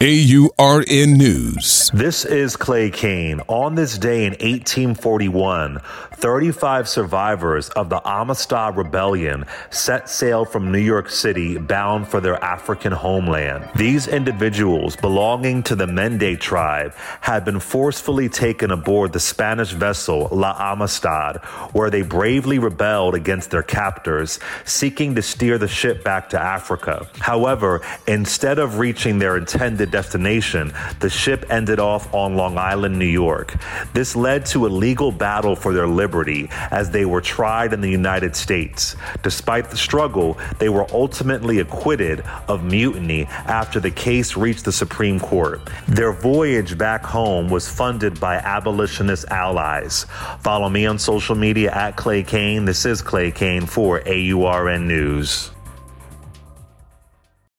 AURN News. This is Clay Kane. On this day in 1841, 35 survivors of the Amistad Rebellion set sail from New York City bound for their African homeland. These individuals, belonging to the Mende tribe, had been forcefully taken aboard the Spanish vessel La Amistad, where they bravely rebelled against their captors, seeking to steer the ship back to Africa. However, instead of reaching their intended destination, the ship ended off on Long Island, New York. This led to a legal battle for their liberty as they were tried in the United States. Despite the struggle, they were ultimately acquitted of mutiny after the case reached the Supreme Court. Their voyage back home was funded by abolitionist allies. Follow me on social media at Clay Kane. This is Clay Kane for AURN News.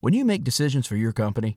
When you make decisions for your company,